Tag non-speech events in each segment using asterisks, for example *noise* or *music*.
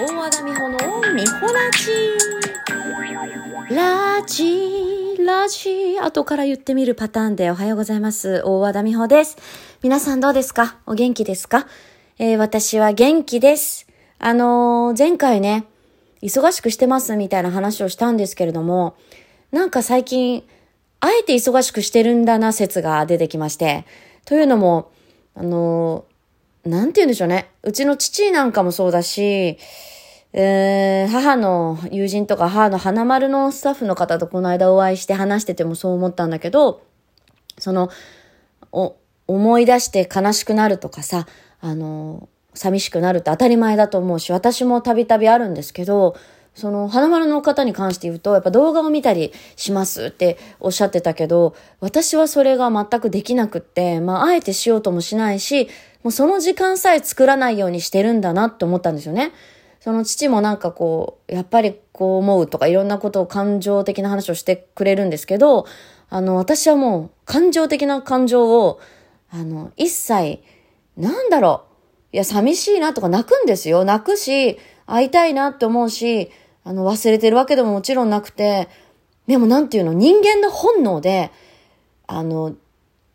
大和田美穂の美穂ラジラジラジ後から言ってみるパターンでおはようございます。大和田美穂です。皆さんどうですか？お元気ですか？えー私は元気です。あのー前回ね、忙しくしてますみたいな話をしたんですけれども、なんか最近、あえて忙しくしてるんだな説が出てきまして、というのも、あのーなんて言うんでしょうね。うちの父なんかもそうだし、えー母の友人とか母の花丸のスタッフの方とこの間お会いして話しててもそう思ったんだけど、その、お、思い出して悲しくなるとかさ、あの、寂しくなるって当たり前だと思うし、私もたびたびあるんですけど、その、花丸の方に関して言うと、やっぱ動画を見たりしますっておっしゃってたけど、私はそれが全くできなくって、まあ、あえてしようともしないし、もうその時間さえ作らないようにしてるんだなって思ったんですよね。その父もなんかこう、やっぱりこう思うとかいろんなことを感情的な話をしてくれるんですけど、あの、私はもう感情的な感情を、あの、一切、なんだろう。いや、寂しいなとか泣くんですよ。泣くし、会いたいなって思うし、あの、忘れてるわけでももちろんなくて、でもなんていうの、人間の本能で、あの、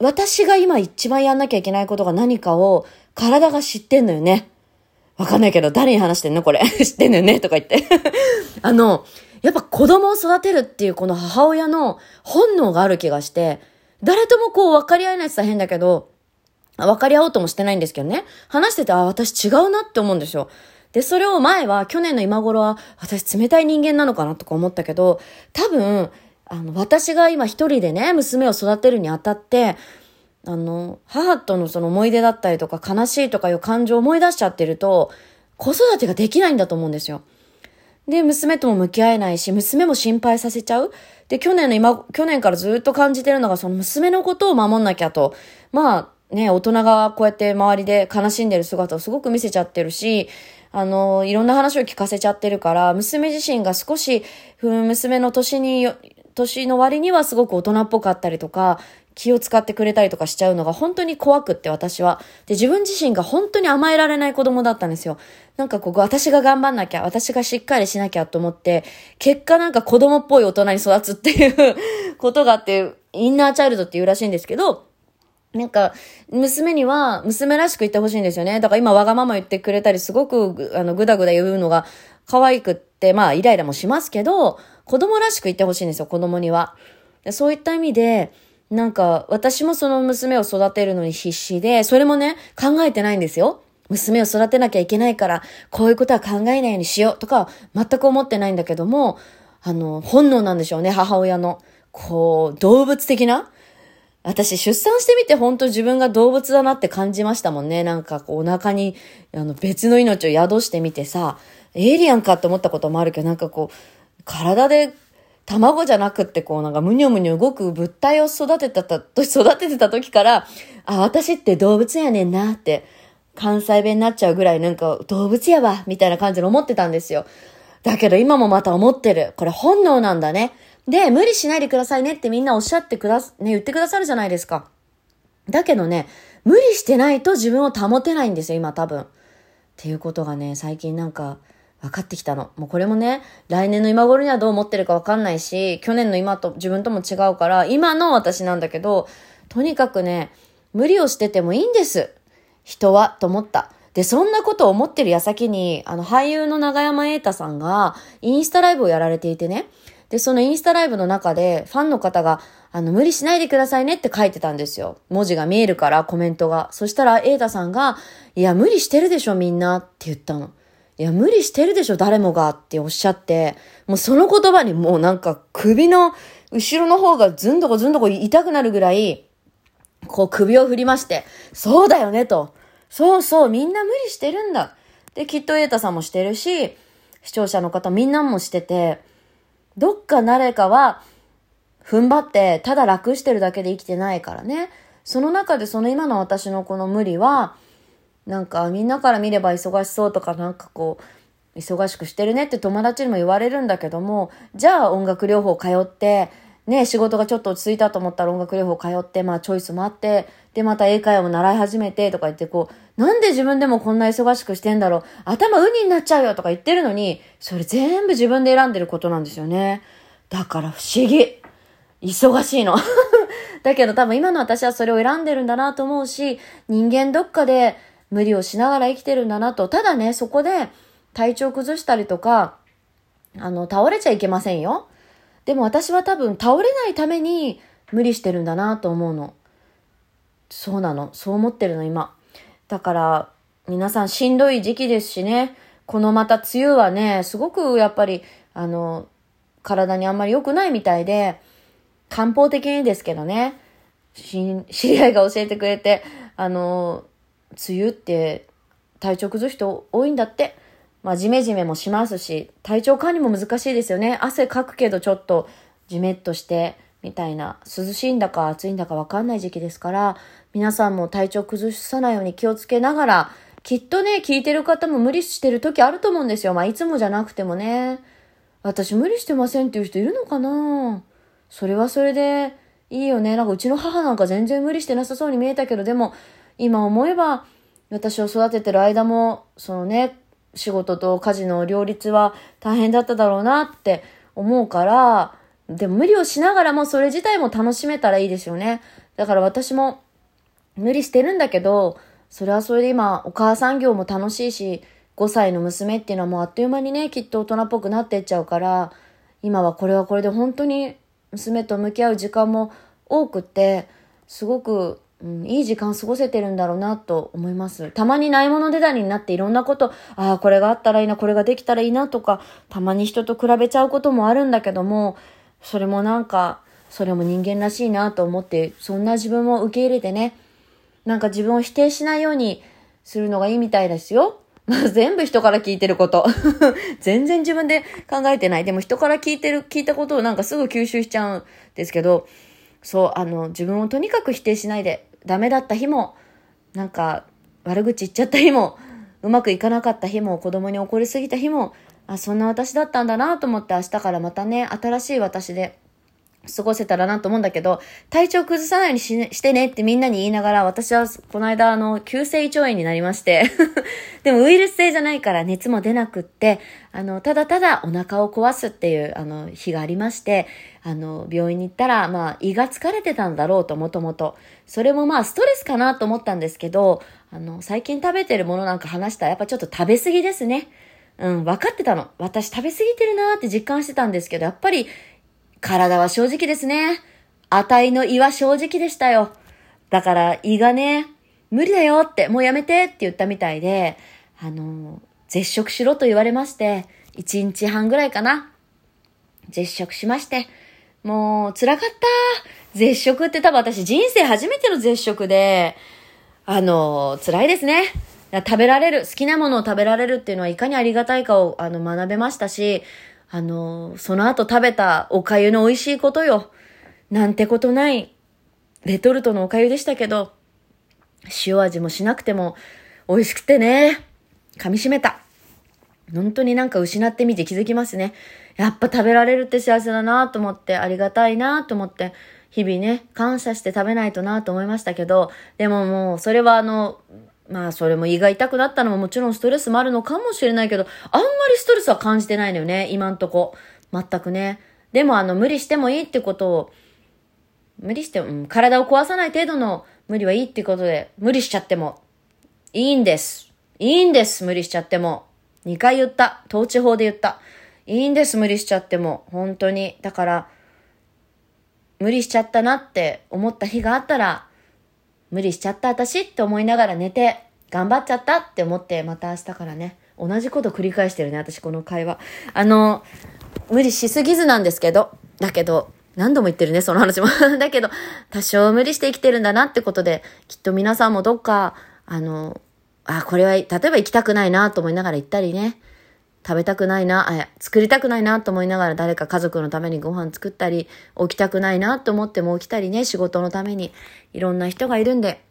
私が今一番やんなきゃいけないことが何かを体が知ってんのよね。わかんないけど、誰に話してんのこれ？*laughs* 知ってんのよね？とか言って。*laughs* あの、やっぱ子供を育てるっていうこの母親の本能がある気がして、誰ともこう分かり合えないって言ったら変だけど、分かり合おうともしてないんですけどね。話してて、あ、私違うなって思うんですよ。で、それを前は、去年の今頃は、私冷たい人間なのかなとか思ったけど、多分、あの、私が今一人でね、娘を育てるにあたって、あの、母とのその思い出だったりとか、悲しいとかいう感情を思い出しちゃってると、子育てができないんだと思うんですよ。で、娘とも向き合えないし、娘も心配させちゃう。で、去年の今、去年からずっと感じてるのが、その娘のことを守んなきゃと。まあ、ね、大人がこうやって周りで悲しんでる姿をすごく見せちゃってるし、あの、いろんな話を聞かせちゃってるから、娘自身が少し、娘の年に、年の割にはすごく大人っぽかったりとか、気を使ってくれたりとかしちゃうのが本当に怖くって私は。で、自分自身が本当に甘えられない子供だったんですよ。なんかここ私が頑張んなきゃ、私がしっかりしなきゃと思って、結果なんか子供っぽい大人に育つっていう *laughs* ことがあって、インナーチャイルドっていうらしいんですけど、なんか、娘には、娘らしく言ってほしいんですよね。だから今、わがまま言ってくれたり、すごく、あの、ぐだぐだ言うのが、可愛くって、まあ、イライラもしますけど、子供らしく言ってほしいんですよ、子供には。そういった意味で、なんか、私もその娘を育てるのに必死で、それもね、考えてないんですよ。娘を育てなきゃいけないから、こういうことは考えないようにしようとか、全く思ってないんだけども、あの、本能なんでしょうね、母親の。こう、動物的な？私出産してみて本当自分が動物だなって感じましたもんね。なんかこうお腹にあの別の命を宿してみてさ、エイリアンかって思ったこともあるけど、なんかこう、体で卵じゃなくってこうなんかむにょむにょ動く物体を育てたた、育ててた時から、あ、私って動物やねんなって、関西弁になっちゃうぐらいなんか動物やわ、みたいな感じで思ってたんですよ。だけど今もまた思ってる。これ本能なんだね。で、無理しないでくださいねってみんなおっしゃってくだ、ね、言ってくださるじゃないですか。だけどね、無理してないと自分を保てないんですよ、今多分。っていうことがね、最近なんか分かってきたの。もうこれもね、来年の今頃にはどう思ってるか分かんないし、去年の今と自分とも違うから、今の私なんだけど、とにかくね、無理をしててもいいんです。人は、と思った。で、そんなことを思ってる矢先に、あの、俳優の長山瑛太さんが、インスタライブをやられていてね、で、そのインスタライブの中で、ファンの方が、あの、無理しないでくださいねって書いてたんですよ。文字が見えるから、コメントが。そしたら、瑛太さんが、いや、無理してるでしょ、みんなって言ったの。いや、無理してるでしょ、誰もがっておっしゃって、もうその言葉にもうなんか首の後ろの方がずんどこずんどこ痛くなるぐらい、こう首を振りまして、そうだよねと。そうそう、みんな無理してるんだ。で、きっと瑛太さんもしてるし、視聴者の方みんなもしてて、どっか誰かは踏ん張ってただ楽してるだけで生きてないからね。その中でその今の私のこの無理は、なんかみんなから見れば忙しそうとかなんかこう、忙しくしてるねって友達にも言われるんだけども、じゃあ音楽療法通って、ね、仕事がちょっと落ち着いたと思ったら音楽療法通って、まあチョイスもあって、で、また英会話も習い始めてとか言ってこう、なんで自分でもこんな忙しくしてんだろう頭ウニになっちゃうよとか言ってるのに、それ全部自分で選んでることなんですよね。だから不思議。忙しいの。*laughs* だけど多分今の私はそれを選んでるんだなと思うし、人間どっかで無理をしながら生きてるんだなと。ただね、そこで体調崩したりとか、あの、倒れちゃいけませんよ。でも私は多分倒れないために無理してるんだなと思うの。そうなの。そう思ってるの、今。だから、皆さんしんどい時期ですしね。このまた梅雨はね、すごくやっぱり、あの、体にあんまり良くないみたいで、漢方的にですけどね、知り合いが教えてくれて、あの、梅雨って体調崩す人多いんだって。まあ、ジメジメもしますし、体調管理も難しいですよね。汗かくけどちょっとジメッとして、みたいな、涼しいんだか暑いんだかわかんない時期ですから、皆さんも体調崩さないように気をつけながら、きっとね、聞いてる方も無理してる時あると思うんですよ。まあ、いつもじゃなくてもね。私無理してませんっていう人いるのかな？それはそれでいいよね。なんかうちの母なんか全然無理してなさそうに見えたけど、でも今思えば私を育ててる間も、そのね、仕事と家事の両立は大変だっただろうなって思うから、でも無理をしながらもそれ自体も楽しめたらいいですよね。だから私も無理してるんだけど、それはそれで今お母さん業も楽しいし、5歳の娘っていうのはもうあっという間にね、きっと大人っぽくなっていっちゃうから、今はこれはこれで本当に娘と向き合う時間も多くって、すごくうん、いい時間過ごせてるんだろうなと思います。たまにないものねだりになっていろんなこと、ああ、これがあったらいいな、これができたらいいなとか、たまに人と比べちゃうこともあるんだけども、それもなんか、それも人間らしいなと思って、そんな自分も受け入れてね、なんか自分を否定しないようにするのがいいみたいですよ。まあ、全部人から聞いてること。*laughs* 全然自分で考えてない。でも人から聞いてる、聞いたことをなんかすぐ吸収しちゃうんですけど、そう、あの、自分をとにかく否定しないで、ダメだった日も、なんか悪口言っちゃった日も、うまくいかなかった日も、子供に怒りすぎた日も、あ、そんな私だったんだなと思って明日からまたね、新しい私で過ごせたらなと思うんだけど、体調崩さないようにし,、してねってみんなに言いながら、私はこの間あの、急性胃腸炎になりまして *laughs* でもウイルス性じゃないから熱も出なくって、あの、ただただお腹を壊すっていう、あの、日がありまして、あの、病院に行ったら、まあ、胃が疲れてたんだろうと、もともと。それもまあ、ストレスかなと思ったんですけど、あの、最近食べてるものなんか話したら、やっぱちょっと食べ過ぎですね。うん、分かってたの。私食べ過ぎてるなーって実感してたんですけど、やっぱり体は正直ですね。値の胃は正直でしたよ。だから胃がね、無理だよって、もうやめてって言ったみたいで、あの、絶食しろと言われまして、1日半ぐらいかな。絶食しまして、もう辛かった。絶食って多分私人生初めての絶食で、あの、辛いですね。食べられる、好きなものを食べられるっていうのはいかにありがたいかをあの学べましたし、あの、その後食べたお粥の美味しいことよ。なんてことない、レトルトのお粥でしたけど、塩味もしなくても美味しくてね、噛み締めた。本当になんか失ってみて気づきますね。やっぱ食べられるって幸せだなと思って、ありがたいなと思って、日々ね、感謝して食べないとなと思いましたけど、でももう、それはあの、まあそれも胃が痛くなったのももちろんストレスもあるのかもしれないけど、あんまりストレスは感じてないのよね、今んとこ。全くね。でもあの無理してもいいってことを、無理して、うん、体を壊さない程度の無理はいいってことで、無理しちゃってもいいんです。いいんです、無理しちゃっても。2回言った。統治法で言った。いいんです、無理しちゃっても。本当に。だから、無理しちゃったなって思った日があったら、無理しちゃった私って思いながら寝て、頑張っちゃったって思って、また明日からね、同じこと繰り返してるね、私この会話。あの、無理しすぎずなんですけど、だけど、何度も言ってるね、その話も。*laughs* だけど、多少無理して生きてるんだなってことで、きっと皆さんもどっか、あの、あ、これは、例えば行きたくないなと思いながら行ったりね、食べたくないな、あ、作りたくないなと思いながら誰か家族のためにご飯作ったり、起きたくないなと思っても起きたりね、仕事のためにいろんな人がいるんで、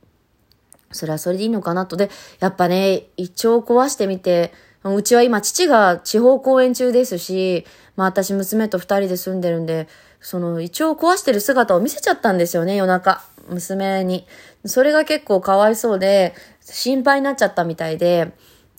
それはそれでいいのかなと。で、やっぱね、胃腸を壊してみて、うちは今父が地方公演中ですし、まあ私娘と二人で住んでるんで、その胃腸を壊してる姿を見せちゃったんですよね、夜中。娘に。それが結構かわいそうで、心配になっちゃったみたいで、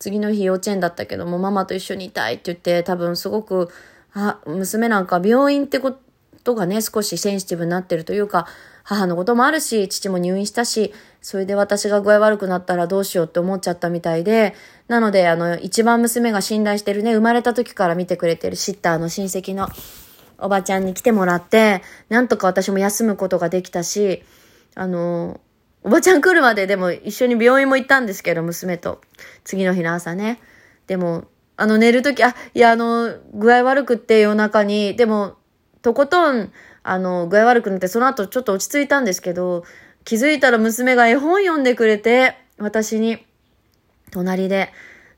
次の日幼稚園だったけども、ママと一緒にいたいって言って、多分すごく、あ、娘なんか病院ってことがね、少しセンシティブになってるというか、母のこともあるし、父も入院したし、それで私が具合悪くなったらどうしようって思っちゃったみたいで、なので、あの、一番娘が信頼してるね、生まれた時から見てくれてるシッターの親戚のおばちゃんに来てもらって、なんとか私も休むことができたし、あの、おばちゃん来るまででも一緒に病院も行ったんですけど、娘と。次の日の朝ね。でも、あの寝るとき、あ、いや、あの、具合悪くって夜中に、でも、とことん、あの、具合悪くなって、その後ちょっと落ち着いたんですけど、気づいたら娘が絵本読んでくれて、私に、隣で、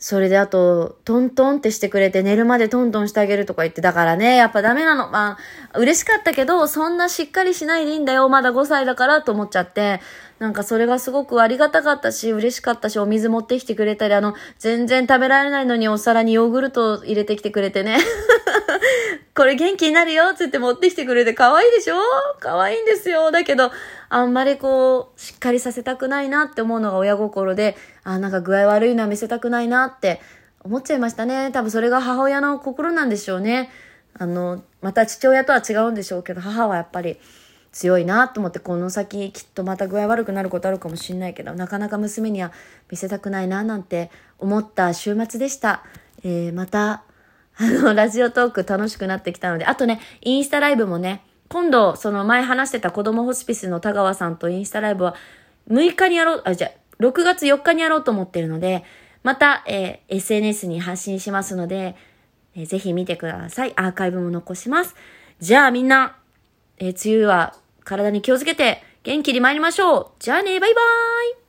それであと、トントンってしてくれて、寝るまでトントンしてあげるとか言って、だからね、やっぱダメなの。まあ、嬉しかったけど、そんなしっかりしないでいいんだよ。まだ5歳だからと思っちゃって、なんかそれがすごくありがたかったし、嬉しかったし、お水持ってきてくれたり、あの、全然食べられないのにお皿にヨーグルト入れてきてくれてね。*laughs* これ元気になるよつって持ってきてくれて可愛いでしょ？可愛いんですよ。だけど、あんまりこう、しっかりさせたくないなって思うのが親心で、あ、なんか具合悪いのは見せたくないなって思っちゃいましたね。多分それが母親の心なんでしょうね。あの、また父親とは違うんでしょうけど、母はやっぱり強いなと思って、この先きっとまた具合悪くなることあるかもしれないけど、なかなか娘には見せたくないななんて思った週末でした。えー、また、あの、ラジオトーク楽しくなってきたので、あとね、インスタライブもね、今度、その前話してた子供ホスピスの田川さんとインスタライブは6日にやろう、あ、じゃ6月4日にやろうと思ってるので、また、えー、SNS に発信しますので、えー、ぜひ見てください。アーカイブも残します。じゃあみんな、えー、梅雨は体に気をつけて元気に参りましょう。じゃあね、バイバーイ